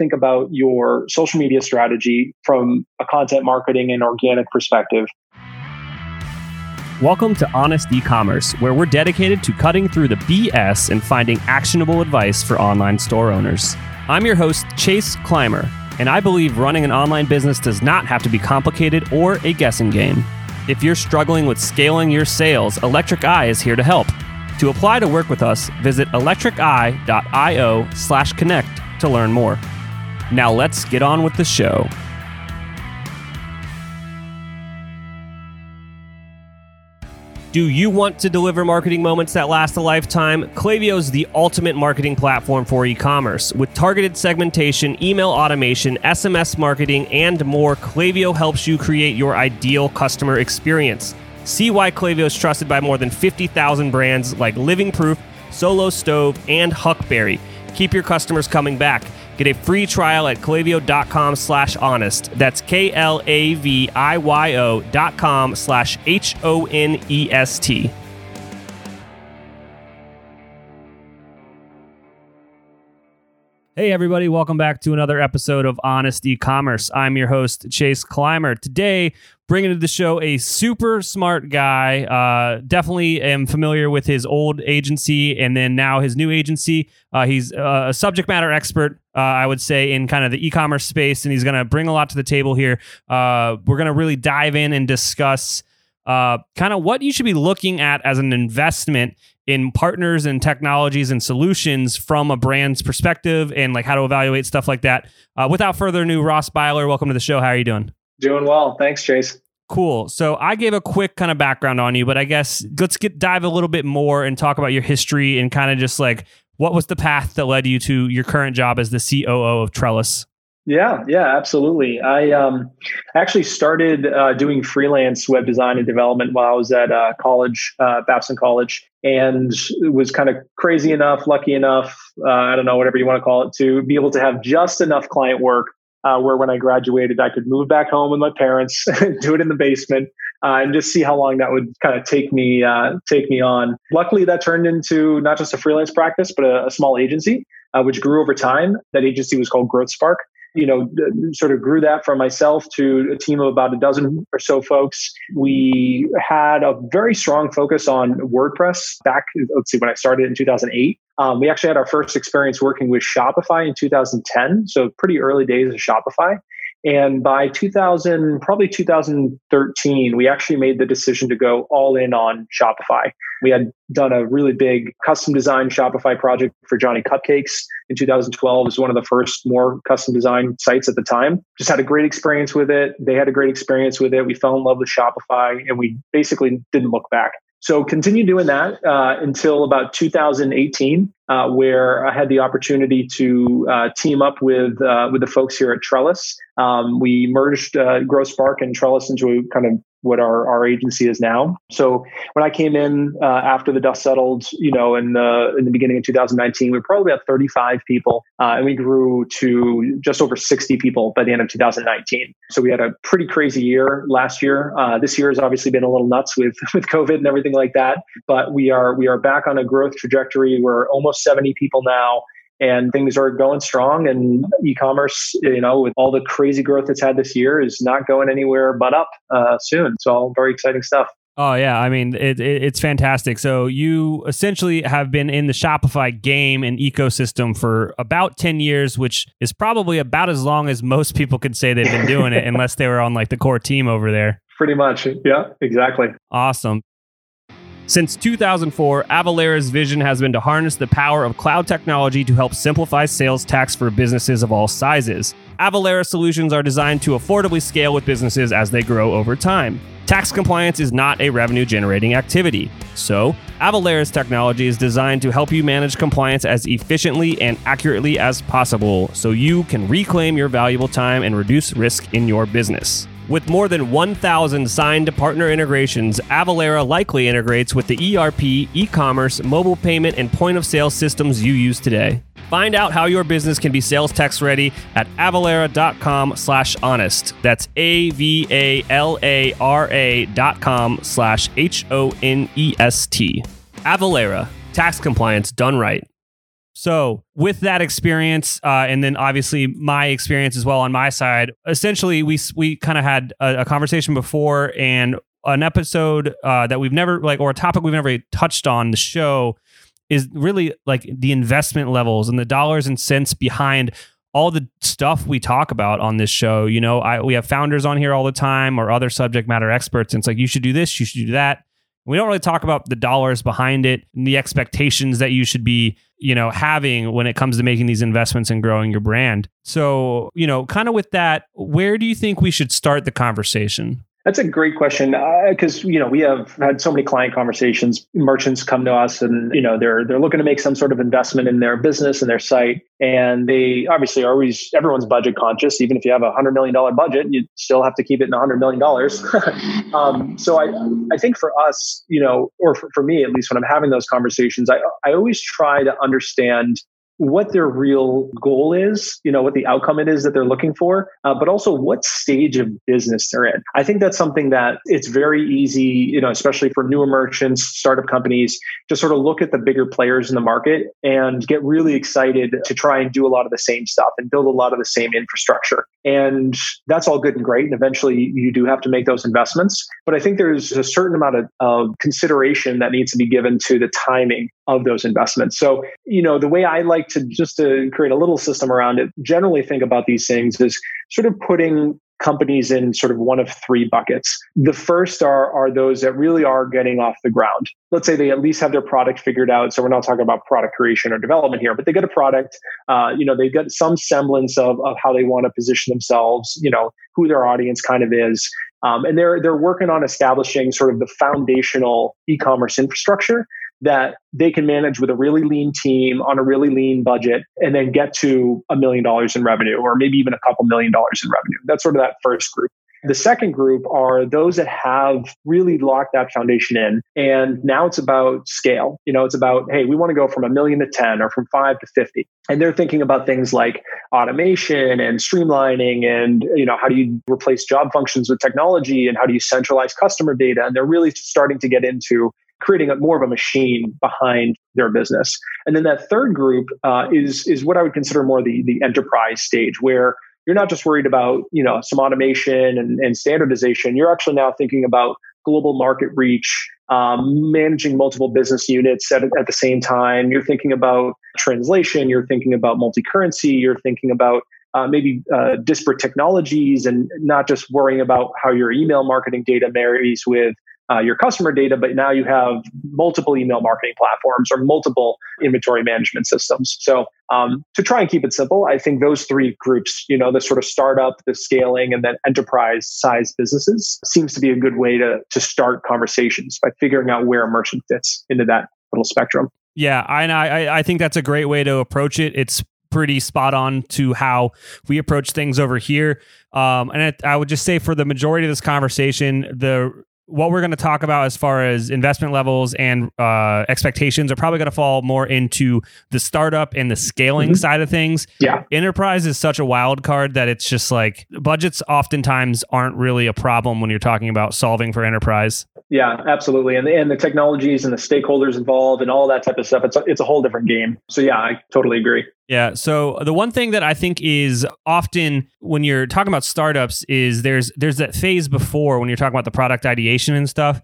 think about your social media strategy from a content marketing and organic perspective. Welcome to Honest E-commerce, where we're dedicated to cutting through the BS and finding actionable advice for online store owners. I'm your host, Chase Clymer, and I believe running an online business does not have to be complicated or a guessing game. If you're struggling with scaling your sales, Electric Eye is here to help. To apply to work with us, visit electriceye.io slash connect to learn more. Now let's get on with the show. Do you want to deliver marketing moments that last a lifetime? Klaviyo is the ultimate marketing platform for e commerce. With targeted segmentation, email automation, SMS marketing, and more, Klaviyo helps you create your ideal customer experience. See why Klaviyo is trusted by more than 50,000 brands like Living Proof, Solo Stove, and Huckberry. Keep your customers coming back. Get a free trial at klaviyo.com slash honest. That's K-L-A-V-I-Y-O dot com slash H-O-N-E-S-T. Hey, everybody, welcome back to another episode of Honest E-Commerce. I'm your host, Chase Clymer. Today, bringing to the show a super smart guy. Uh, definitely am familiar with his old agency and then now his new agency. Uh, he's uh, a subject matter expert, uh, I would say, in kind of the e-commerce space, and he's going to bring a lot to the table here. Uh, we're going to really dive in and discuss kind of what you should be looking at as an investment in partners and technologies and solutions from a brand's perspective and like how to evaluate stuff like that. Uh, without further ado, Ross Beiler, welcome to the show. How are you doing? Doing well. Thanks, Chase. Cool. So I gave a quick kind of background on you, but I guess let's get dive a little bit more and talk about your history and kind of just like what was the path that led you to your current job as the COO of Trellis? Yeah, yeah, absolutely. I um, actually started uh, doing freelance web design and development while I was at uh, college, uh, Babson College, and was kind of crazy enough, lucky enough, uh, I don't know, whatever you want to call it, to be able to have just enough client work uh, where when I graduated, I could move back home with my parents, do it in the basement, uh, and just see how long that would kind of take me uh, take me on. Luckily, that turned into not just a freelance practice, but a, a small agency, uh, which grew over time. That agency was called Growth Spark you know, sort of grew that from myself to a team of about a dozen or so folks. We had a very strong focus on WordPress back, let's see, when I started in 2008. Um, we actually had our first experience working with Shopify in 2010, so pretty early days of Shopify. And by 2000, probably 2013, we actually made the decision to go all in on Shopify. We had done a really big custom design Shopify project for Johnny Cupcakes in 2012. It was one of the first more custom design sites at the time. Just had a great experience with it. They had a great experience with it. We fell in love with Shopify and we basically didn't look back. So continue doing that uh, until about 2018, uh, where I had the opportunity to uh, team up with uh, with the folks here at Trellis. Um, we merged uh, Growth Spark and Trellis into a kind of what our, our agency is now. So when I came in uh, after the dust settled, you know, in the in the beginning of 2019, we were probably about 35 people, uh, and we grew to just over 60 people by the end of 2019. So we had a pretty crazy year last year. Uh, this year has obviously been a little nuts with with COVID and everything like that, but we are we are back on a growth trajectory. We're almost 70 people now and things are going strong and e-commerce you know with all the crazy growth it's had this year is not going anywhere but up uh, soon so all very exciting stuff Oh yeah, I mean it, it, it's fantastic. So you essentially have been in the Shopify game and ecosystem for about ten years, which is probably about as long as most people could say they've been doing it, unless they were on like the core team over there. Pretty much, yeah, exactly. Awesome. Since 2004, Avalara's vision has been to harness the power of cloud technology to help simplify sales tax for businesses of all sizes. Avalara solutions are designed to affordably scale with businesses as they grow over time. Tax compliance is not a revenue generating activity. So, Avalara's technology is designed to help you manage compliance as efficiently and accurately as possible so you can reclaim your valuable time and reduce risk in your business. With more than 1,000 signed partner integrations, Avalara likely integrates with the ERP, e commerce, mobile payment, and point of sale systems you use today. Find out how your business can be sales tax ready at avalara.com slash honest. That's A-V-A-L-A-R-A dot com slash H-O-N-E-S-T. Avalara, tax compliance done right. So, with that experience, uh, and then obviously my experience as well on my side, essentially we we kind of had a, a, conversation before and an episode uh, that we've never like or a topic we've never touched on the show is really like the investment levels and the dollars and cents behind all the stuff we talk about on this show. You know, I, we have founders on here all the time or other subject matter experts. And it's like, you should do this, you should do that. We don't really talk about the dollars behind it and the expectations that you should be, you know, having when it comes to making these investments and growing your brand. So, you know, kind of with that, where do you think we should start the conversation? That's a great question because uh, you know we have had so many client conversations. Merchants come to us and you know they're they're looking to make some sort of investment in their business and their site, and they obviously are always everyone's budget conscious. Even if you have a hundred million dollar budget, you still have to keep it in a hundred million dollars. um, so I I think for us, you know, or for, for me at least, when I'm having those conversations, I I always try to understand what their real goal is, you know, what the outcome it is that they're looking for, uh, but also what stage of business they're in. I think that's something that it's very easy, you know, especially for newer merchants, startup companies, to sort of look at the bigger players in the market and get really excited to try and do a lot of the same stuff and build a lot of the same infrastructure. And that's all good and great. And eventually you do have to make those investments. But I think there's a certain amount of, of consideration that needs to be given to the timing of those investments. So, you know, the way I like to just to create a little system around it, generally think about these things is sort of putting companies in sort of one of three buckets. The first are are those that really are getting off the ground. Let's say they at least have their product figured out. So we're not talking about product creation or development here, but they get a product. Uh, you know, they've got some semblance of of how they want to position themselves. You know, who their audience kind of is. Um, and they're they're working on establishing sort of the foundational e-commerce infrastructure that they can manage with a really lean team on a really lean budget and then get to a million dollars in revenue or maybe even a couple million dollars in revenue. That's sort of that first group. The second group are those that have really locked that foundation in. And now it's about scale. You know, it's about, hey, we want to go from a million to 10 or from five to 50. And they're thinking about things like automation and streamlining and, you know, how do you replace job functions with technology and how do you centralize customer data? And they're really starting to get into creating a, more of a machine behind their business. And then that third group uh, is is what I would consider more the the enterprise stage, where you're not just worried about you know some automation and, and standardization. You're actually now thinking about global market reach, um, managing multiple business units at, at the same time. You're thinking about translation. You're thinking about multi-currency. You're thinking about uh, maybe uh, disparate technologies and not just worrying about how your email marketing data marries with uh, your customer data, but now you have multiple email marketing platforms or multiple inventory management systems. So um, to try and keep it simple, I think those three groups, you know, the sort of startup, the scaling, and then enterprise size businesses seems to be a good way to, to start conversations by figuring out where a merchant fits into that little spectrum. Yeah, I, I, I think that's a great way to approach it. It's pretty spot on to how we approach things over here. Um, and it, I would just say for the majority of this conversation, the what we're going to talk about as far as investment levels and uh, expectations are probably going to fall more into the startup and the scaling mm-hmm. side of things. Yeah. Enterprise is such a wild card that it's just like budgets oftentimes aren't really a problem when you're talking about solving for enterprise. Yeah, absolutely. And the, and the technologies and the stakeholders involved and all that type of stuff, it's a, it's a whole different game. So, yeah, I totally agree. Yeah. So the one thing that I think is often when you're talking about startups is there's there's that phase before when you're talking about the product ideation and stuff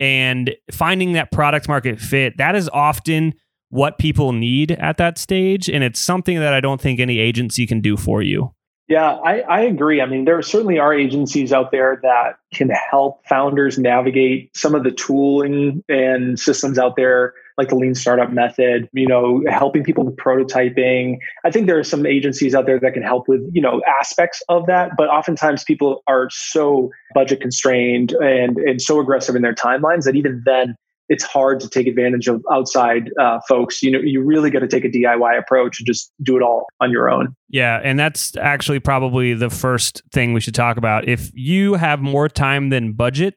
and finding that product market fit that is often what people need at that stage and it's something that I don't think any agency can do for you. Yeah, I, I, agree. I mean, there certainly are agencies out there that can help founders navigate some of the tooling and systems out there, like the lean startup method, you know, helping people with prototyping. I think there are some agencies out there that can help with, you know, aspects of that. But oftentimes people are so budget constrained and, and so aggressive in their timelines that even then it's hard to take advantage of outside uh, folks. You know, you really got to take a DIY approach and just do it all on your own. Yeah, and that's actually probably the first thing we should talk about. If you have more time than budget,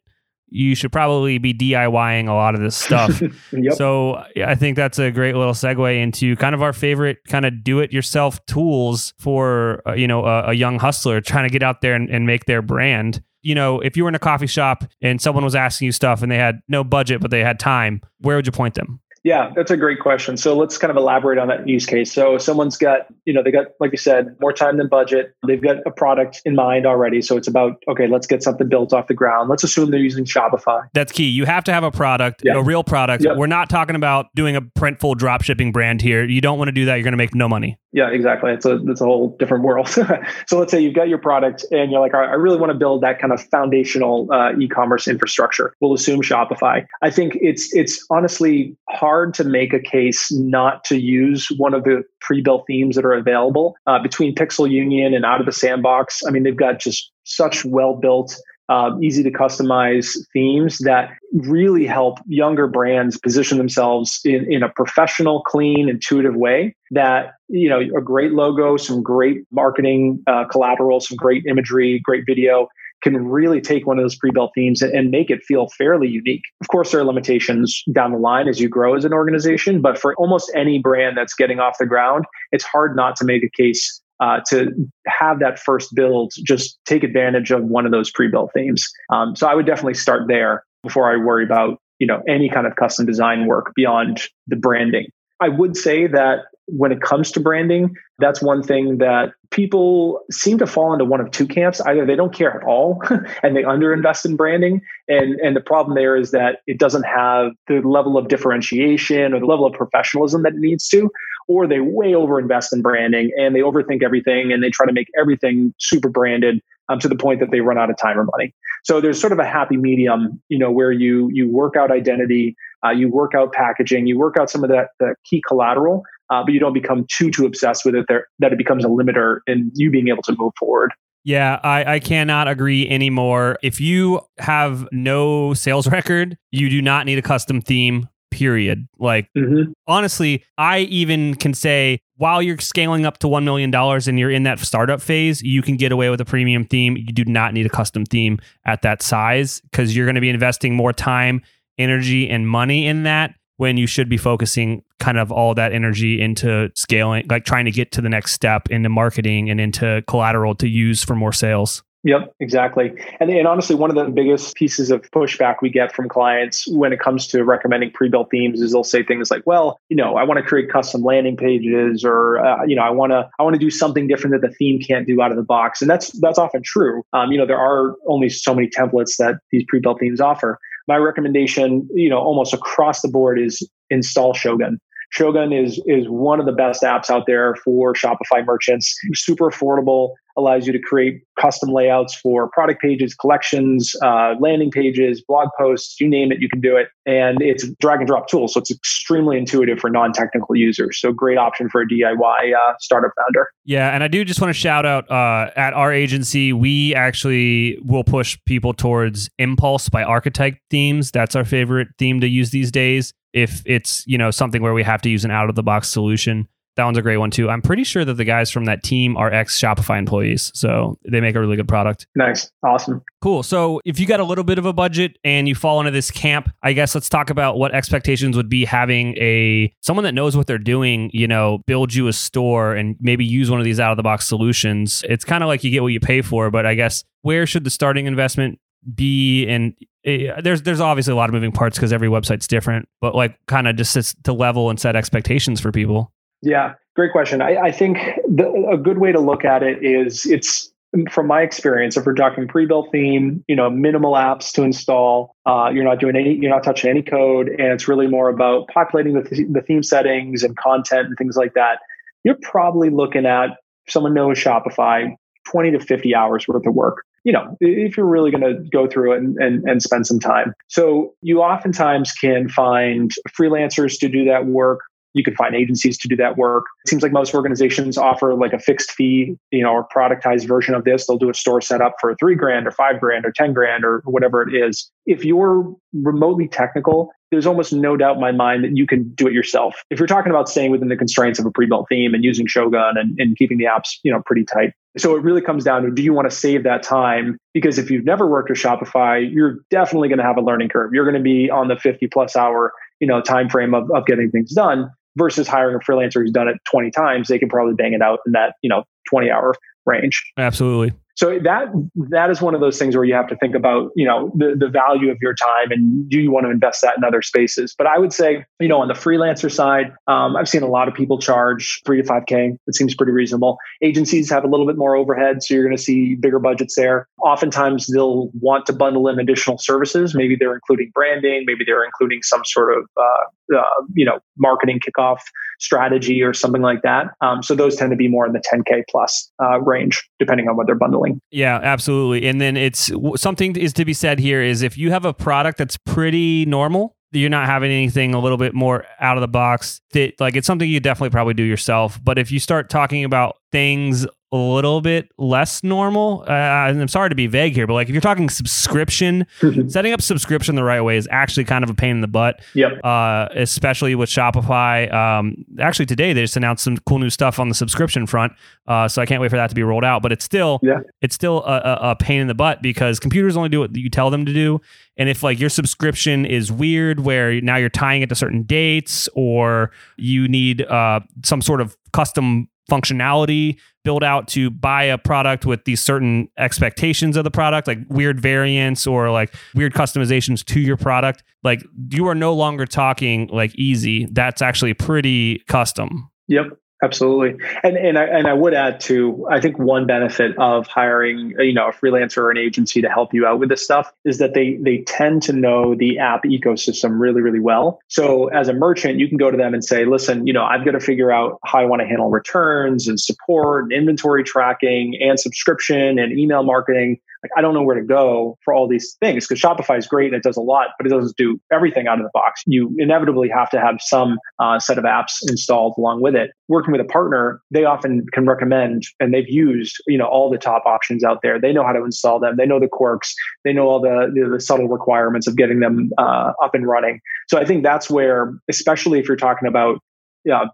you should probably be DIYing a lot of this stuff. yep. So I think that's a great little segue into kind of our favorite kind of do-it-yourself tools for uh, you know a, a, young hustler trying to get out there and, and make their brand you know, if you were in a coffee shop and someone was asking you stuff and they had no budget, but they had time, where would you point them? Yeah, that's a great question. So let's kind of elaborate on that use case. So someone's got, you know, they got, like you said, more time than budget. They've got a product in mind already. So it's about, okay, let's get something built off the ground. Let's assume they're using Shopify. That's key. You have to have a product, yeah. a real product. Yep. We're not talking about doing a printful drop shipping brand here. You don't want to do that. You're going to make no money. Yeah, exactly. It's a it's a whole different world. so let's say you've got your product and you're like, I really want to build that kind of foundational uh, e-commerce infrastructure. We'll assume Shopify. I think it's it's honestly hard to make a case not to use one of the pre-built themes that are available uh, between Pixel Union and Out of the Sandbox. I mean, they've got just such well-built um, easy to customize themes that really help younger brands position themselves in, in a professional, clean, intuitive way. That, you know, a great logo, some great marketing uh, collateral, some great imagery, great video can really take one of those pre-built themes and, and, make it feel fairly unique. Of course, there are limitations down the line as you grow as an organization, but for almost any brand that's getting off the ground, it's hard not to make a case uh, to have that first build just take advantage of one of those pre-built themes. Um, so I would definitely start there before I worry about you know any kind of custom design work beyond the branding. I would say that when it comes to branding, that's one thing that people seem to fall into one of two camps. Either they don't care at all and they underinvest in branding. And, and the problem there is that it doesn't have the level of differentiation or the level of professionalism that it needs to, or they way overinvest in branding and they overthink everything and they try to make everything super branded um, to the point that they run out of time or money. So there's sort of a happy medium, you know, where you you work out identity, uh, you work out packaging, you work out some of that the key collateral, uh, but you don't become too too obsessed with it there, that it becomes a limiter in you being able to move forward. Yeah, I, I cannot agree anymore. If you have no sales record, you do not need a custom theme period. Like, mm-hmm. honestly, I even can say while you're scaling up to $1 million and you're in that startup phase, you can get away with a premium theme. You do not need a custom theme at that size because you're going to be investing more time, energy, and money in that when you should be focusing kind of all that energy into scaling, like trying to get to the next step into marketing and into collateral to use for more sales. Yep, exactly. And, and honestly, one of the biggest pieces of pushback we get from clients when it comes to recommending pre-built themes is they'll say things like, "Well, you know, I want to create custom landing pages, or uh, you know, I want to I want to do something different that the theme can't do out of the box." And that's that's often true. Um, you know, there are only so many templates that these pre-built themes offer. My recommendation, you know, almost across the board is install Shogun. Shogun is is one of the best apps out there for Shopify merchants. Super affordable, allows you to create custom layouts for product pages, collections, uh, landing pages, blog posts, you name it, you can do it. And it's a drag and drop tool. So it's extremely intuitive for non technical users. So great option for a DIY uh, startup founder. Yeah. And I do just want to shout out uh, at our agency, we actually will push people towards Impulse by Archetype themes. That's our favorite theme to use these days. If it's, you know, something where we have to use an out of the box solution. That one's a great one too. I'm pretty sure that the guys from that team are ex Shopify employees, so they make a really good product. Nice, awesome, cool. So if you got a little bit of a budget and you fall into this camp, I guess let's talk about what expectations would be having a someone that knows what they're doing. You know, build you a store and maybe use one of these out of the box solutions. It's kind of like you get what you pay for, but I guess where should the starting investment be and uh, there's there's obviously a lot of moving parts because every website's different but like kind of just to level and set expectations for people yeah, great question. I, I think the, a good way to look at it is it's from my experience, if we're talking pre-built theme, you know, minimal apps to install, uh, you're not doing any, you're not touching any code, and it's really more about populating the, th- the theme settings and content and things like that. You're probably looking at someone knows Shopify, 20 to 50 hours worth of work. You know, if you're really going to go through it and, and, and spend some time. So you oftentimes can find freelancers to do that work you can find agencies to do that work. It seems like most organizations offer like a fixed fee, you know, or productized version of this. They'll do a store setup for three grand or five grand or 10 grand or whatever it is. If you're remotely technical, there's almost no doubt in my mind that you can do it yourself. If you're talking about staying within the constraints of a pre-built theme and using Shogun and, and keeping the apps, you know, pretty tight. So it really comes down to do you want to save that time? Because if you've never worked with Shopify, you're definitely going to have a learning curve. You're going to be on the 50 plus hour, you know, time frame of, of getting things done versus hiring a freelancer who's done it 20 times, they can probably bang it out in that, you know, 20 hour range. Absolutely. So that that is one of those things where you have to think about you know the, the value of your time and do you want to invest that in other spaces? But i would say you know on the freelancer side um, i've seen a lot of people charge three to five k. It seems pretty reasonable. Agencies have a little bit more overhead so you're going to see bigger budgets there. Oftentimes they'll want to bundle in additional services. Maybe they're including branding maybe they're including some sort of uh, uh, you know marketing kickoff strategy or something like that. Um, so those tend to be more in the 10k plus uh, range depending on what they're bundling yeah, absolutely. And then it's something is to be said here is if you have a product that's pretty normal, you're not having anything a little bit more out of the box that like it's something you definitely probably do yourself. But if you start talking about things a little bit less normal. Uh, I'm sorry to be vague here, but like if you're talking subscription, setting up subscription the right way is actually kind of a pain in the butt. Yep. Uh, especially with Shopify. Um, actually, today they just announced some cool new stuff on the subscription front. Uh, so I can't wait for that to be rolled out. But it's still, yeah. it's still a, a, a pain in the butt because computers only do what you tell them to do. And if like your subscription is weird, where now you're tying it to certain dates, or you need uh, some sort of custom functionality built out to buy a product with these certain expectations of the product, like weird variants or like weird customizations to your product. Like you are no longer talking like easy. That's actually pretty custom. Yep. Absolutely, and and I and I would add to I think one benefit of hiring, you know, a freelancer or an agency to help you out with this stuff is that they they tend to know the app ecosystem really really well. So as a merchant, you can go to them and say, "Listen, you know, I've got to figure out how I want to handle returns and support, and inventory tracking, and subscription and email marketing." like I don't know where to go for all these things because Shopify is great and it does a lot, but it doesn't do everything out of the box. You inevitably have to have some uh, set of apps installed along with it. Working with a partner, they often can recommend and they've used you know all the top options out there. They know how to install them. They know the quirks. They know all the the, the subtle requirements of getting them uh, up and running. So I think that's where, especially if you're talking about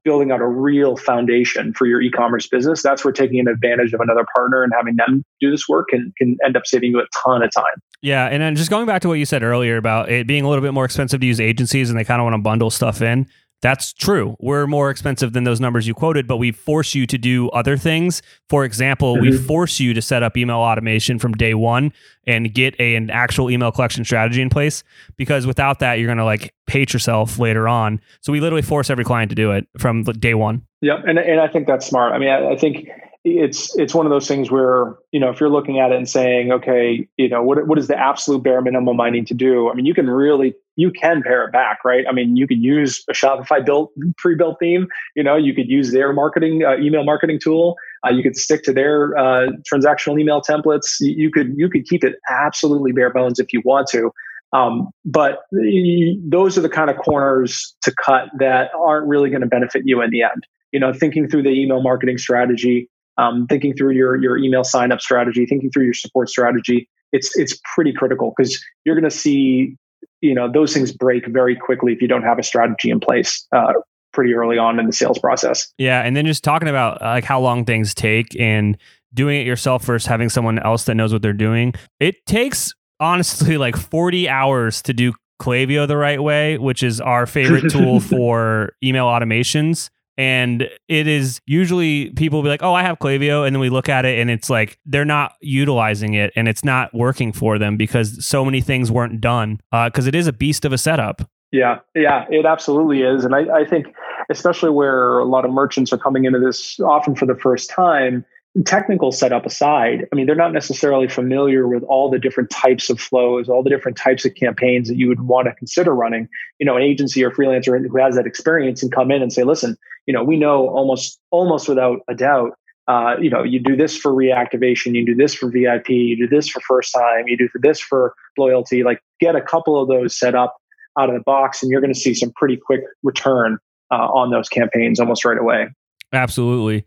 building out a real foundation for your e-commerce business. That's where taking an advantage of another partner and having them do this work can can end up saving you a ton of time. Yeah, and then just going back to what you said earlier about it being a little bit more expensive to use agencies and they kind of want to bundle stuff in. That's true. We're more expensive than those numbers you quoted, but we force you to do other things. For example, mm-hmm. we force you to set up email automation from day one and get a, an actual email collection strategy in place because without that, you're going to like hate yourself later on. So we literally force every client to do it from day one. Yeah. And, and I think that's smart. I mean, I, I think it's it's one of those things where you know if you're looking at it and saying okay you know what what is the absolute bare minimum i need to do i mean you can really you can pare it back right? I mean you could use a shopify built pre-built theme you know you could use their marketing uh, email marketing tool. Uh, you could stick to their uh, transactional email templates. You could you could keep it absolutely bare bones if you want to. Um, but those are the kind of corners to cut that aren't really going to benefit you in the end. You know thinking through the email marketing strategy um, thinking through your your email sign up strategy, thinking through your support strategy. It's it's pretty critical because you're going to see you know those things break very quickly if you don't have a strategy in place uh, pretty early on in the sales process. Yeah, and then just talking about like how long things take and doing it yourself versus having someone else that knows what they're doing. It takes honestly like 40 hours to do Klaviyo the right way, which is our favorite tool for email automations. And it is usually people will be like, oh, I have Klaviyo. And then we look at it and it's like they're not utilizing it and it's not working for them because so many things weren't done because uh, it is a beast of a setup. Yeah, yeah, it absolutely is. And I, I think, especially where a lot of merchants are coming into this often for the first time, technical setup aside, I mean, they're not necessarily familiar with all the different types of flows, all the different types of campaigns that you would want to consider running. You know, an agency or freelancer who has that experience and come in and say, listen, you know, we know almost almost without a doubt. Uh, you know, you do this for reactivation, you do this for VIP, you do this for first time, you do this for loyalty. Like, get a couple of those set up out of the box, and you're going to see some pretty quick return uh, on those campaigns almost right away. Absolutely.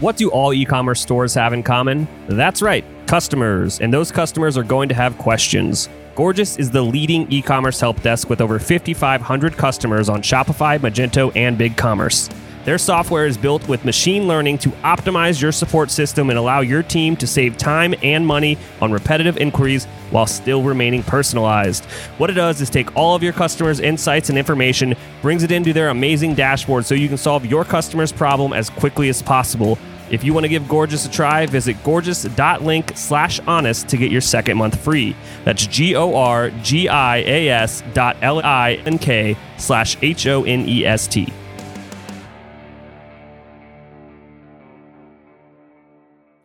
What do all e commerce stores have in common? That's right, customers. And those customers are going to have questions. Gorgias is the leading e commerce help desk with over 5,500 customers on Shopify, Magento, and BigCommerce. Their software is built with machine learning to optimize your support system and allow your team to save time and money on repetitive inquiries while still remaining personalized. What it does is take all of your customers' insights and information, brings it into their amazing dashboard so you can solve your customer's problem as quickly as possible If you want to give Gorgias a try, visit gorgias.link slash honest to get your second month free. That's G O R G I A S dot L I N K slash H O N E S T.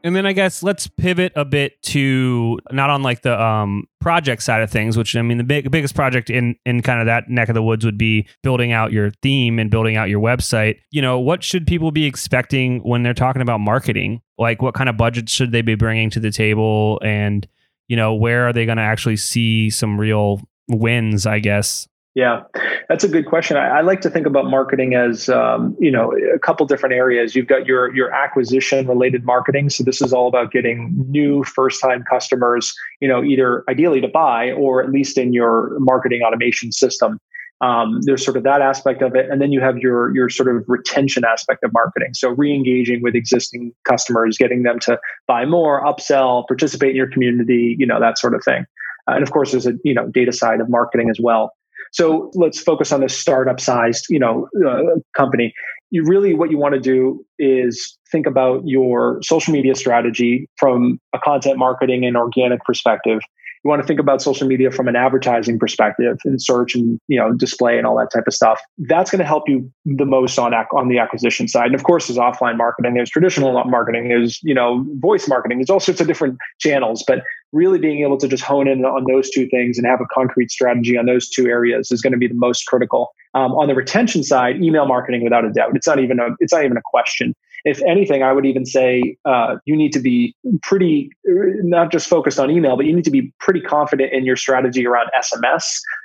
And then I guess let's pivot a bit to not on like the um, project side of things, which I mean the big, biggest project in in kind of that neck of the woods would be building out your theme and building out your website. You know, what should people be expecting when they're talking about marketing? Like, what kind of budgets should they be bringing to the table, and you know, where are they going to actually see some real wins? I guess. Yeah, that's a good question. I, I, like to think about marketing as um, you know a couple different areas. You've got your your acquisition related marketing. So this is all about getting new first time customers. You know, either ideally to buy or at least in your marketing automation system. Um, there's sort of that aspect of it, and then you have your your sort of retention aspect of marketing. So re-engaging with existing customers, getting them to buy more, upsell, participate in your community. You know that sort of thing. Uh, and of course, there's a you know data side of marketing as well. So let's focus on this startup sized, you know, uh, company. You really what you want to do is think about your social media strategy from a content marketing and organic perspective. You want to think about social media from an advertising perspective and search and you know display and all that type of stuff. That's going to help you the most on ac- on the acquisition side. And of course there's offline marketing there's traditional marketing there's you know voice marketing there's all sorts of different channels. But really being able to just hone in on those two things and have a concrete strategy on those two areas is going to be the most critical. Um, on the retention side email marketing without a doubt. It's not even a it's not even a question. If anything, I would even say uh, you need to be pretty, not just focused on email, but you need to be pretty confident in your strategy around SMS,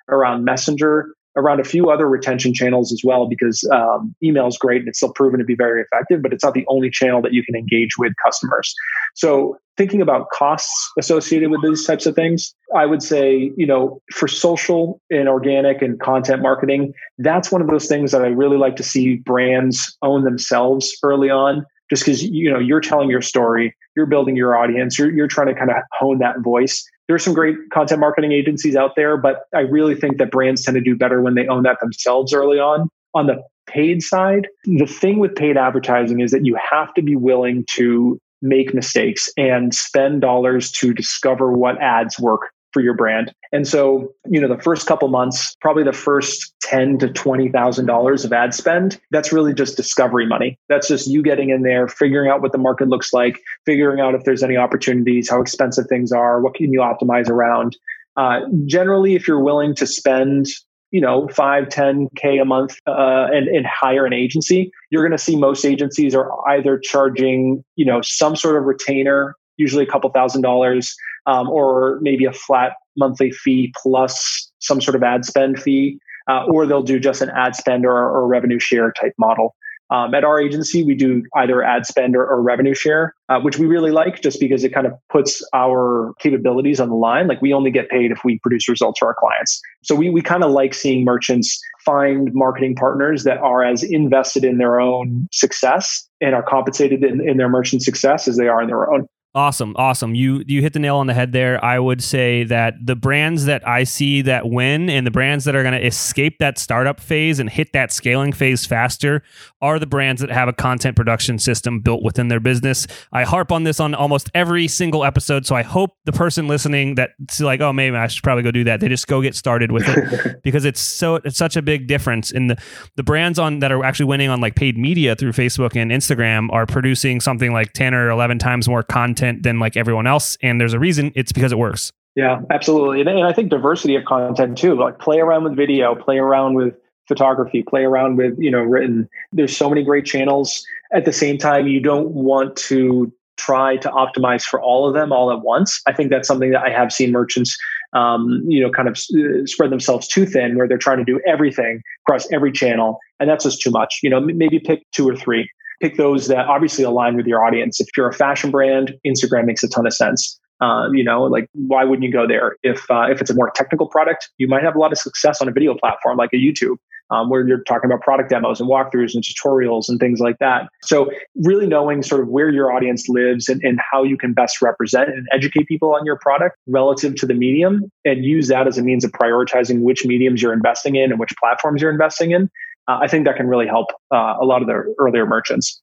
around Messenger, around a few other retention channels as well, because um, email is great and it's still proven to be very effective, but it's not the only channel that you can engage with customers. So thinking about costs associated with these types of things, I would say, you know, for social and organic and content marketing, that's one of those things that I really like to see brands own themselves early on. Just because you know you're telling your story, you're building your audience, you're you're trying to kind of hone that voice. There's some great content marketing agencies out there, but I really think that brands tend to do better when they own that themselves early on. On the paid side, the thing with paid advertising is that you have to be willing to make mistakes and spend dollars to discover what ads work for your brand. And so, you know, the first couple months, probably the first ten to twenty thousand dollars of ad spend, that's really just discovery money. That's just you getting in there, figuring out what the market looks like, figuring out if there's any opportunities, how expensive things are, what can you optimize around. Uh, generally, if you're willing to spend you know, five, 10 K a month uh, and, and hire an agency, you're going to see most agencies are either charging, you know, some sort of retainer, usually a couple thousand dollars, um, or maybe a flat monthly fee plus some sort of ad spend fee, uh, or they'll do just an ad spend or, or revenue share type model. Um, at our agency, we do either ad spend or, or revenue share, uh, which we really like just because it kind of puts our capabilities on the line. Like we only get paid if we produce results for our clients. So we, we kind of like seeing merchants find marketing partners that are as invested in their own success and are compensated in, in their merchant success as they are in their own. Awesome, awesome. You you hit the nail on the head there. I would say that the brands that I see that win and the brands that are going to escape that startup phase and hit that scaling phase faster are the brands that have a content production system built within their business. I harp on this on almost every single episode, so I hope the person listening that's like, "Oh, maybe I should probably go do that." They just go get started with it because it's so it's such a big difference in the the brands on that are actually winning on like paid media through Facebook and Instagram are producing something like 10 or 11 times more content content than like everyone else. And there's a reason it's because it works. Yeah, absolutely. And, and I think diversity of content too, like play around with video, play around with photography, play around with, you know, written. There's so many great channels. At the same time, you don't want to try to optimize for all of them all at once. I think that's something that I have seen merchants, um, you know, kind of uh, spread themselves too thin, where they're trying to do everything across every channel, and that's just too much. You know, maybe pick two or three pick those that obviously align with your audience. If you're a fashion brand, Instagram makes a ton of sense. Uh, you know, like why wouldn't you go there? If uh, if it's a more technical product, you might have a lot of success on a video platform like a YouTube, um, where you're talking about product demos and walkthroughs and tutorials and things like that. So really knowing sort of where your audience lives and, and how you can best represent and educate people on your product relative to the medium, and use that as a means of prioritizing which mediums you're investing in and which platforms you're investing in uh, I think that can really help uh, a lot of the earlier merchants.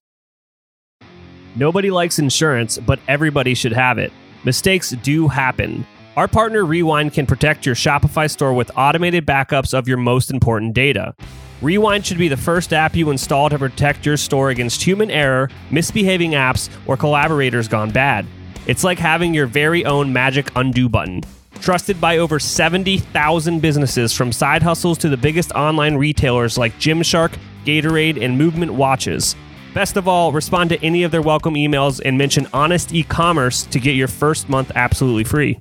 Nobody likes insurance, but everybody should have it. Mistakes do happen. Our partner Rewind can protect your Shopify store with automated backups of your most important data. Rewind should be the first app you install to protect your store against human error, misbehaving apps, or collaborators gone bad. It's like having your very own magic undo button. Trusted by over 70,000 businesses from side hustles to the biggest online retailers like Gymshark, Gatorade, and Movement Watches. Best of all, respond to any of their welcome emails and mention Honest e-commerce to get your first month absolutely free.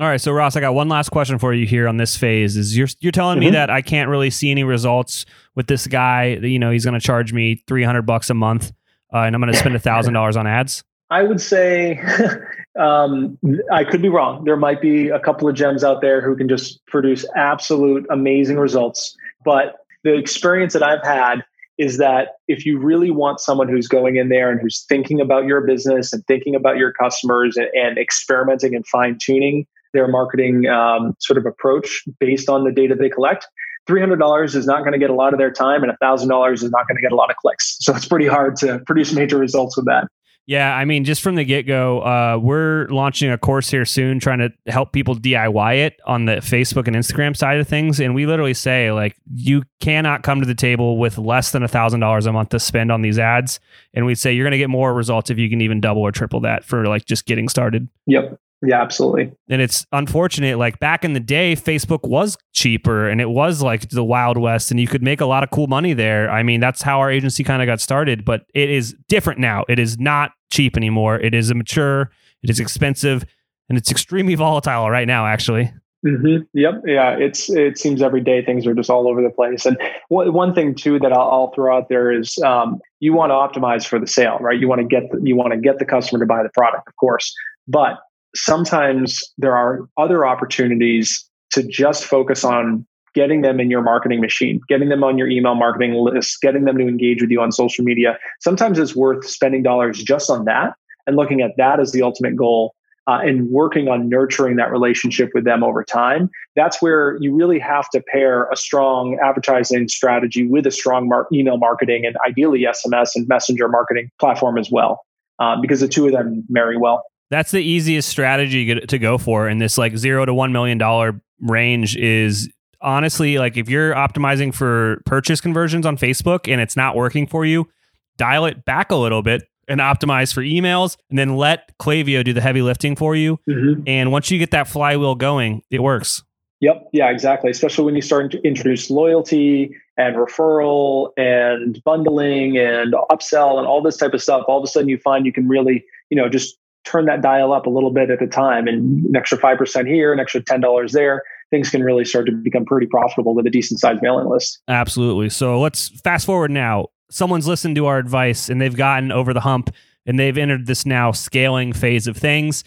All right, so Ross, I got one last question for you here on this phase. Is you're you're telling mm-hmm. me that I can't really see any results with this guy? You know, he's going to charge me three hundred bucks a month, uh, and I'm going to spend thousand dollars on ads. I would say um, I could be wrong. There might be a couple of gems out there who can just produce absolute amazing results, but the experience that I've had is that if you really want someone who's going in there and who's thinking about your business and thinking about your customers and, and experimenting and fine tuning their marketing um, sort of approach based on the data they collect, $300 is not going to get a lot of their time and $1,000 is not going to get a lot of clicks. So it's pretty hard to produce major results with that. Yeah, I mean, just from the get go, uh, we're launching a course here soon, trying to help people DIY it on the Facebook and Instagram side of things. And we literally say, like, you cannot come to the table with less than a thousand dollars a month to spend on these ads. And we say you're going to get more results if you can even double or triple that for like just getting started. Yep. Yeah, absolutely. And it's unfortunate. Like back in the day, Facebook was cheaper and it was like the Wild West, and you could make a lot of cool money there. I mean, that's how our agency kind of got started, but it is different now. It is not cheap anymore. It is mature, it is expensive, and it's extremely volatile right now, actually. Mm-hmm. Yep. Yeah. It's it seems every day things are just all over the place. And w- one thing too that I'll, I'll, throw out there is um, you want to optimize for the sale, right? You want to get the, you want to get the customer to buy the product, of course. But sometimes there are other opportunities to just focus on getting them in your marketing machine, getting them on your email marketing list, getting them to engage with you on social media. Sometimes it's worth spending dollars just on that and looking at that as the ultimate goal uh, and working on nurturing that relationship with them over time. That's where you really have to pair a strong advertising strategy with a strong mar- email marketing and ideally SMS and messenger marketing platform as well, uh, because the two of them marry well. That's the easiest strategy to go for in this like zero to one million dollar range. Is honestly like if you're optimizing for purchase conversions on Facebook and it's not working for you, dial it back a little bit and optimize for emails and then let Klaviyo do the heavy lifting for you. Mm-hmm. And once you get that flywheel going, it works. Yep. Yeah, exactly. Especially when you start to introduce loyalty and referral and bundling and upsell and all this type of stuff. All of a sudden you find you can really, you know, just turn that dial up a little bit at a time and an extra 5% here, an extra $10 there, things can really start to become pretty profitable with a decent sized mailing list. Absolutely. So let's fast forward now. Someone's listened to our advice and they've gotten over the hump and they've entered this now scaling phase of things.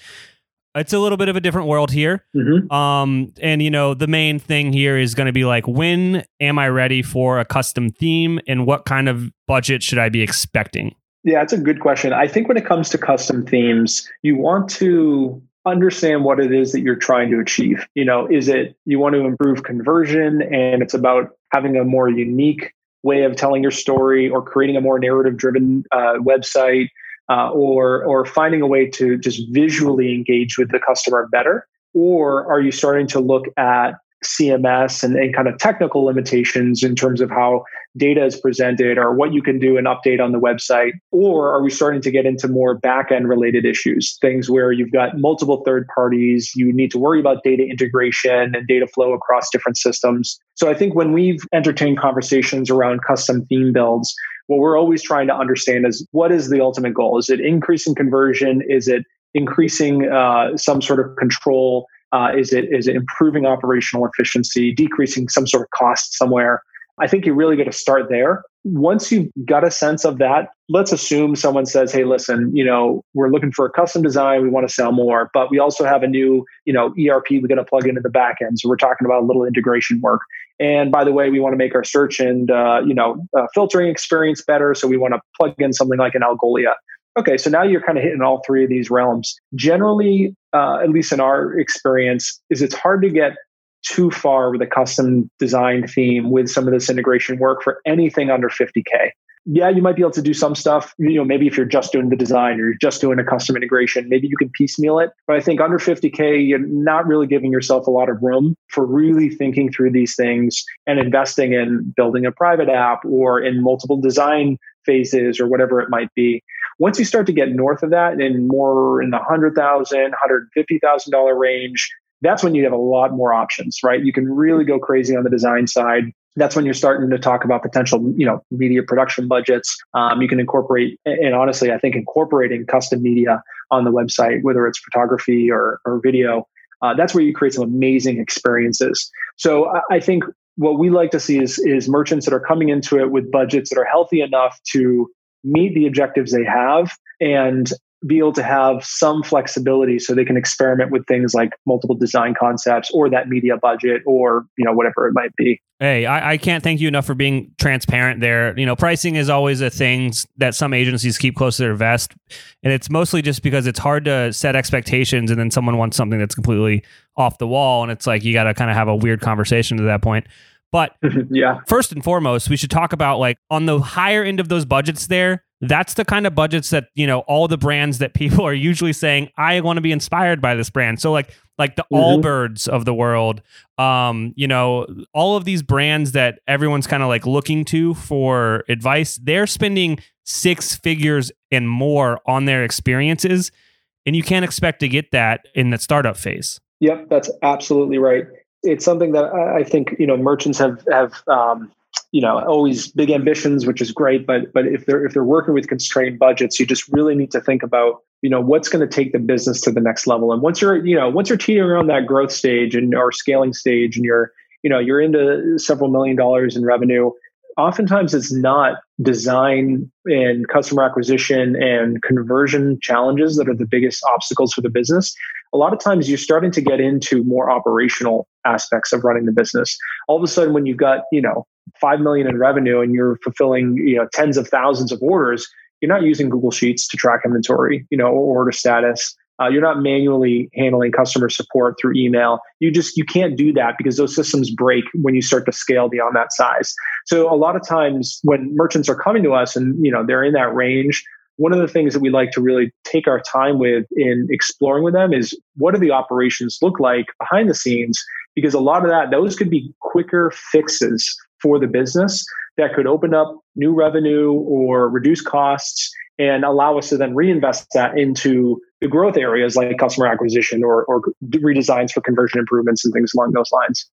It's a little bit of a different world here. Mm-hmm. Um, and you know, the main thing here is going to be like, when am I ready for a custom theme and what kind of budget should I be expecting? Yeah, it's a good question. I think when it comes to custom themes, you want to understand what it is that you're trying to achieve. You know, is it you want to improve conversion and it's about having a more unique way of telling your story or creating a more narrative driven uh, website uh, or or finding a way to just visually engage with the customer better or are you starting to look at CMS and, and kind of technical limitations in terms of how data is presented or what you can do and update on the website? Or are we starting to get into more back end related issues, things where you've got multiple third parties, you need to worry about data integration and data flow across different systems? So I think when we've entertained conversations around custom theme builds, what we're always trying to understand is what is the ultimate goal? Is it increasing conversion? Is it increasing uh, some sort of control? Uh, is it is it improving operational efficiency, decreasing some sort of cost somewhere? I think you really got to start there. Once you've got a sense of that, let's assume someone says, "Hey, listen, you know, we're looking for a custom design. We want to sell more, but we also have a new, you know, ERP we're going to plug into the back end. So we're talking about a little integration work. And by the way, we want to make our search and uh, you know uh, filtering experience better. So we want to plug in something like an Algolia. Okay, so now you're kind of hitting all three of these realms. Generally, uh, at least in our experience, is it's hard to get too far with a custom design theme with some of this integration work for anything under 50k. yeah, you might be able to do some stuff. You know, maybe if you're just doing the design or you're just doing a custom integration, maybe you can piecemeal it. But I think under 50K, you're not really giving yourself a lot of room for really thinking through these things and investing in building a private app or in multiple design phases or whatever it might be. Once you start to get north of that and more in the $100,000, $150,000 range, that's when you have a lot more options, right? You can really go crazy on the design side. That's when you're starting to talk about potential, you know, media production budgets. Um, you can incorporate, and honestly, I think incorporating custom media on the website, whether it's photography or, or video, uh, that's where you create some amazing experiences. So I, I think what we like to see is, is merchants that are coming into it with budgets that are healthy enough to meet the objectives they have and be able to have some flexibility so they can experiment with things like multiple design concepts or that media budget or you know whatever it might be. Hey I, I, can't thank you enough for being transparent there. You know pricing is always a thing that some agencies keep close to their vest and it's mostly just because it's hard to set expectations and then someone wants something that's completely off the wall and it's like you got to kind of have a weird conversation to that point. But yeah. first and foremost we should talk about like on the higher end of those budgets there that's the kind of budgets that you know all the brands that people are usually saying i want to be inspired by this brand. So like like the mm-hmm. allbirds of the world um you know all of these brands that everyone's kind of like looking to for advice they're spending six figures and more on their experiences and you can't expect to get that in the startup phase. Yep that's absolutely right. It's something that i think you know merchants have have um you know always big ambitions which is great but but if they're if they're working with constrained budgets you just really need to think about you know what's going to take the business to the next level. And once you're you know once you're teetering on that growth stage and or scaling stage and you're you know you're into several million dollars in revenue oftentimes it's not design and customer acquisition and conversion challenges that are the biggest obstacles for the business. A lot of times you're starting to get into more operational aspects of running the business. All of a sudden when you've got you know 5 million in revenue and you're fulfilling you know tens of thousands of orders you're not using google sheets to track inventory you know or order status uh, you're not manually handling customer support through email. You just you can't do that because those systems break when you start to scale beyond that size. So a lot of times when merchants are coming to us and you know they're in that range one of the things that we like to really take our time with in exploring with them is what do the operations look like behind the scenes? Because a lot of that those could be quicker fixes for the business that could open up new revenue or reduce costs and allow us to then reinvest that into the growth areas like customer acquisition or, or redesigns for conversion improvements and things along those lines.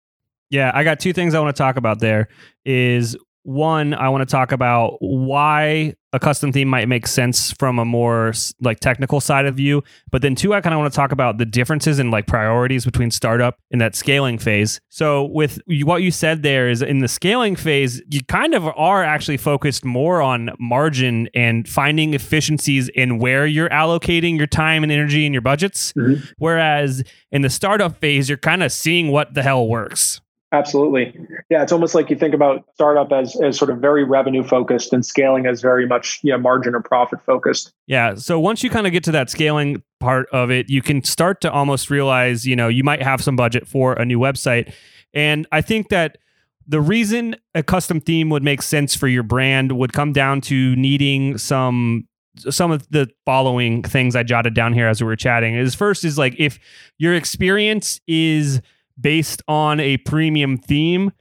Yeah, I got two things I want to talk about there is one, I want to talk about why a custom theme might make sense from a more like technical side of view. But then two, I kind of want to talk about the differences in like priorities between startup and that scaling phase. So with what you said there is in the scaling phase, you kind of are actually focused more on margin and finding efficiencies in where you're allocating your time and energy and your budgets. Mm-hmm. Whereas in the startup phase, you're kind of seeing what the hell works. Absolutely. Yeah, it's almost like you think about startup as as sort of very revenue focused and scaling as very much you know, margin or profit focused. Yeah. So once you kind of get to that scaling part of it, you can start to almost realize, you know, you might have some budget for a new website. And I think that the reason a custom theme would make sense for your brand would come down to needing some some of the following things I jotted down here as we were chatting. Is first is like if your experience is based on a premium theme,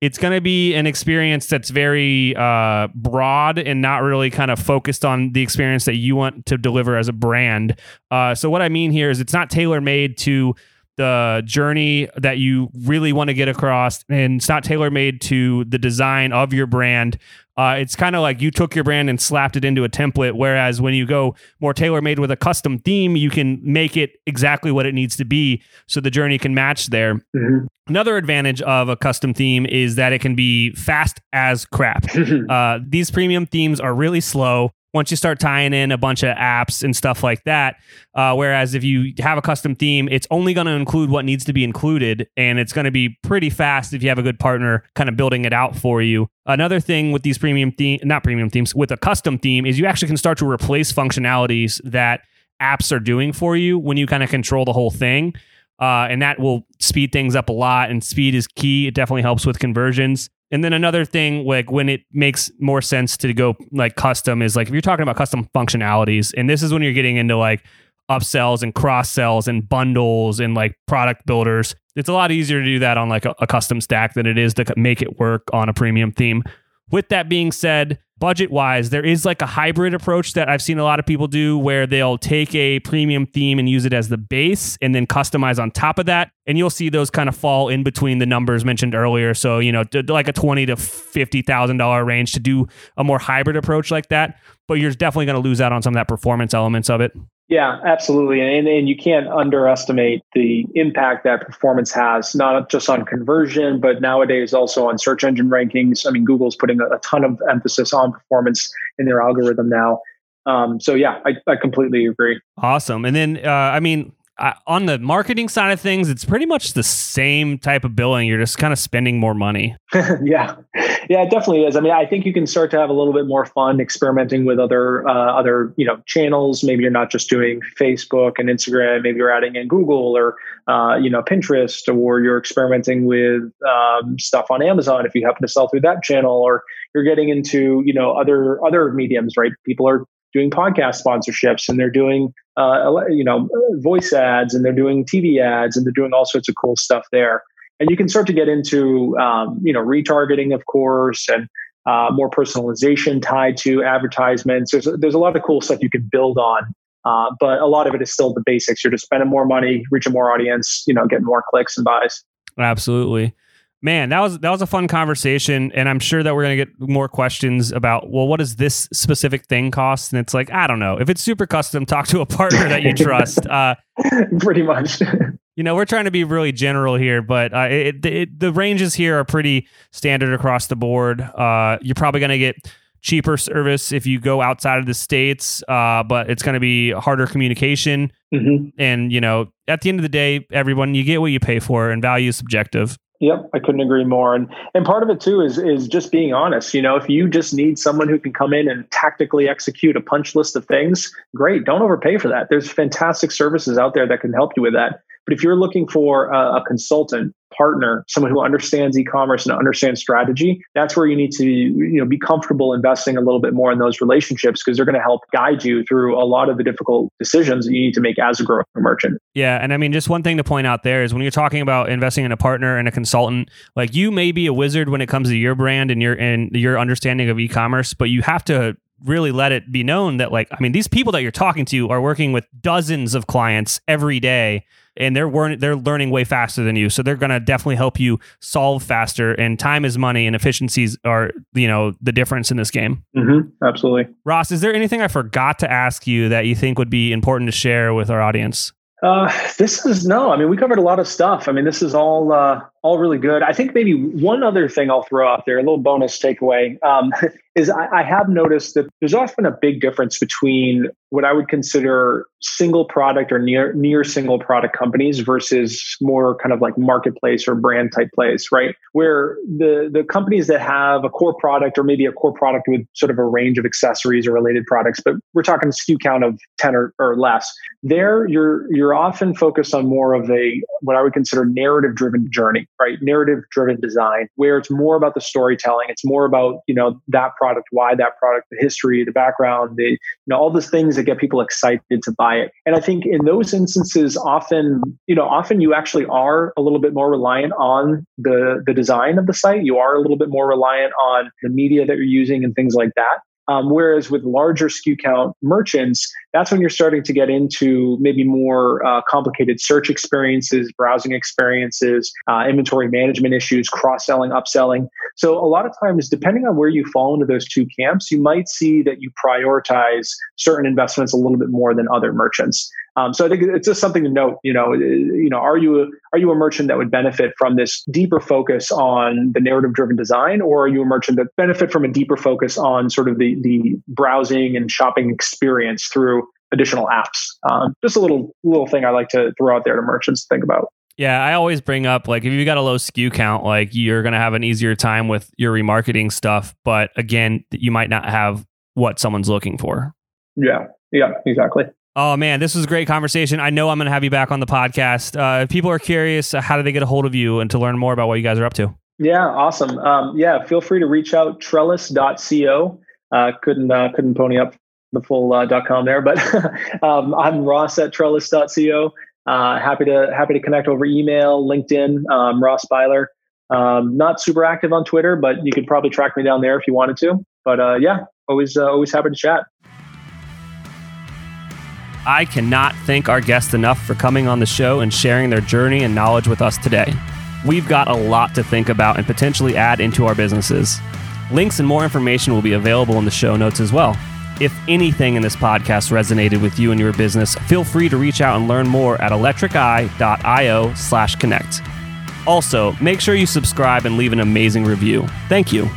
it's going to be an experience that's very uh, broad and not really kind of focused on the experience that you want to deliver as a brand. Uh, so, what I mean here is it's not tailor made to the journey that you really want to get across, and it's not tailor made to the design of your brand. Uh, it's kind of like you took your brand and slapped it into a template. Whereas when you go more tailor made with a custom theme, you can make it exactly what it needs to be so the journey can match there. Mm-hmm. Another advantage of a custom theme is that it can be fast as crap. uh, these premium themes are really slow once you start tying in a bunch of apps and stuff like that. Uh, whereas if you have a custom theme, it's only going to include what needs to be included, and it's going to be pretty fast if you have a good partner kind of building it out for you. Another thing with these premium theme, not premium themes, with a custom theme is you actually can start to replace functionalities that apps are doing for you when you kind of control the whole thing. Uh, and that will speed things up a lot. And speed is key. It definitely helps with conversions. And then another thing, like when it makes more sense to go like custom, is like if you're talking about custom functionalities, and this is when you're getting into like upsells and cross sells and bundles and like product builders. It's a lot easier to do that on like a, a custom stack than it is to make it work on a premium theme. With that being said, budget wise, there is like a hybrid approach that I've seen a lot of people do where they'll take a premium theme and use it as the base and then customize on top of that. And you'll see those kind of fall in between the numbers mentioned earlier. So, you know, like a twenty to fifty thousand dollar range to do a more hybrid approach like that. But you're definitely going to lose out on some of that performance elements of it. Yeah, absolutely. And, and you can't underestimate the impact that performance has, not just on conversion, but nowadays also on search engine rankings. I mean, Google's putting a, a ton of emphasis on performance in their algorithm now. Um, so, yeah, I, I completely agree. Awesome. And then, uh, I mean, on the marketing side of things, it's pretty much the same type of billing. You're just kind of spending more money. yeah, yeah, it definitely is. I mean, I think you can start to have a little bit more fun experimenting with other uh, other you know channels. Maybe you're not just doing Facebook and Instagram. Maybe you're adding in Google or uh, you know Pinterest, or you're experimenting with um, stuff on Amazon if you happen to sell through that channel, or you're getting into you know other other mediums. Right? People are doing podcast sponsorships and they're doing uh, you know voice ads and they're doing TV ads and they're doing all sorts of cool stuff there. And you can start to get into um, you know retargeting, of course, and uh, more personalization tied to advertisements. There's there's a lot of cool stuff you can build on. Uh, but a lot of it is still the basics. You're just spending more money, reaching more audience, you know, getting more clicks and buys. Absolutely. Man, that was that was a fun conversation, and I'm sure that we're gonna get more questions about. Well, what does this specific thing cost? And it's like I don't know. If it's super custom, talk to a partner that you trust. Uh, pretty much. you know, we're trying to be really general here, but uh, it, it, the ranges here are pretty standard across the board. Uh, you're probably gonna get cheaper service if you go outside of the states, uh, but it's going to be harder communication. Mm-hmm. And you know, at the end of the day, everyone you get what you pay for, and value is subjective. Yep, I couldn't agree more. And and part of it too is is just being honest. You know, if you just need someone who can come in and tactically execute a punch list of things, great. Don't overpay for that. There's fantastic services out there that can help you with that. But if you're looking for a, a consultant, partner, someone who understands e-commerce and understands strategy, that's where you need to you know be comfortable investing a little bit more in those relationships because they're going to help guide you through a lot of the difficult decisions that you need to make as a growing merchant. Yeah, and I mean just one thing to point out there is when you're talking about investing in a partner and a consultant, like you may be a wizard when it comes to your brand and your and your understanding of e-commerce, but you have to really let it be known that like I mean these people that you're talking to are working with dozens of clients every day and they're they're learning way faster than you so they're going to definitely help you solve faster and time is money and efficiencies are you know the difference in this game mm-hmm. absolutely ross is there anything i forgot to ask you that you think would be important to share with our audience uh, this is no. I mean, we covered a lot of stuff. I mean, this is all uh, all really good. I think maybe one other thing I'll throw out there, a little bonus takeaway, um, is I, I, have noticed that there's often a big difference between what I would consider single product or near near single product companies versus more kind of like marketplace or brand type plays, right? Where the the companies that have a core product or maybe a core product with sort of a range of accessories or related products, but we're talking SKU count of 10 or, or less. There you're you're often focused on more of a what I would consider narrative driven journey right? Narrative driven design, where it's more about the storytelling. It's more about, you know, that product, why that product, the history, the background, the, you know, all those things that get people excited to buy it. And I think in those instances, often, you know, often you actually are a little bit more reliant on the, the design of the site. You are a little bit more reliant on the media that you're using and things like that. Um, whereas with larger SKU count merchants, that's when you're starting to get into maybe more uh, complicated search experiences, browsing experiences, uh, inventory management issues, cross selling, upselling. So, a lot of times, depending on where you fall into those two camps, you might see that you prioritize certain investments a little bit more than other merchants. Um, so I think it's just something to note. You know, you know, are you a, are you a merchant that would benefit from this deeper focus on the narrative driven design, or are you a merchant that benefit from a deeper focus on sort of the the browsing and shopping experience through additional apps? Um, just a little little thing I like to throw out there to merchants to think about. Yeah, I always bring up like if you got a low SKU count, like you're gonna have an easier time with your remarketing stuff. But again, you might not have what someone's looking for. Yeah, yeah, exactly. Oh man, this was a great conversation. I know I'm going to have you back on the podcast. Uh, if people are curious, uh, how do they get a hold of you and to learn more about what you guys are up to? Yeah, awesome. Um, yeah, feel free to reach out trellis.co. Uh, couldn't uh, couldn't pony up the full uh, .com there, but um, I'm Ross at trellis.co. Uh, happy to happy to connect over email, LinkedIn. Um, Ross Beiler. Um, not super active on Twitter, but you could probably track me down there if you wanted to. But uh, yeah, always uh, always happy to chat. I cannot thank our guests enough for coming on the show and sharing their journey and knowledge with us today. We've got a lot to think about and potentially add into our businesses. Links and more information will be available in the show notes as well. If anything in this podcast resonated with you and your business, feel free to reach out and learn more at electriceye.io slash connect. Also, make sure you subscribe and leave an amazing review. Thank you.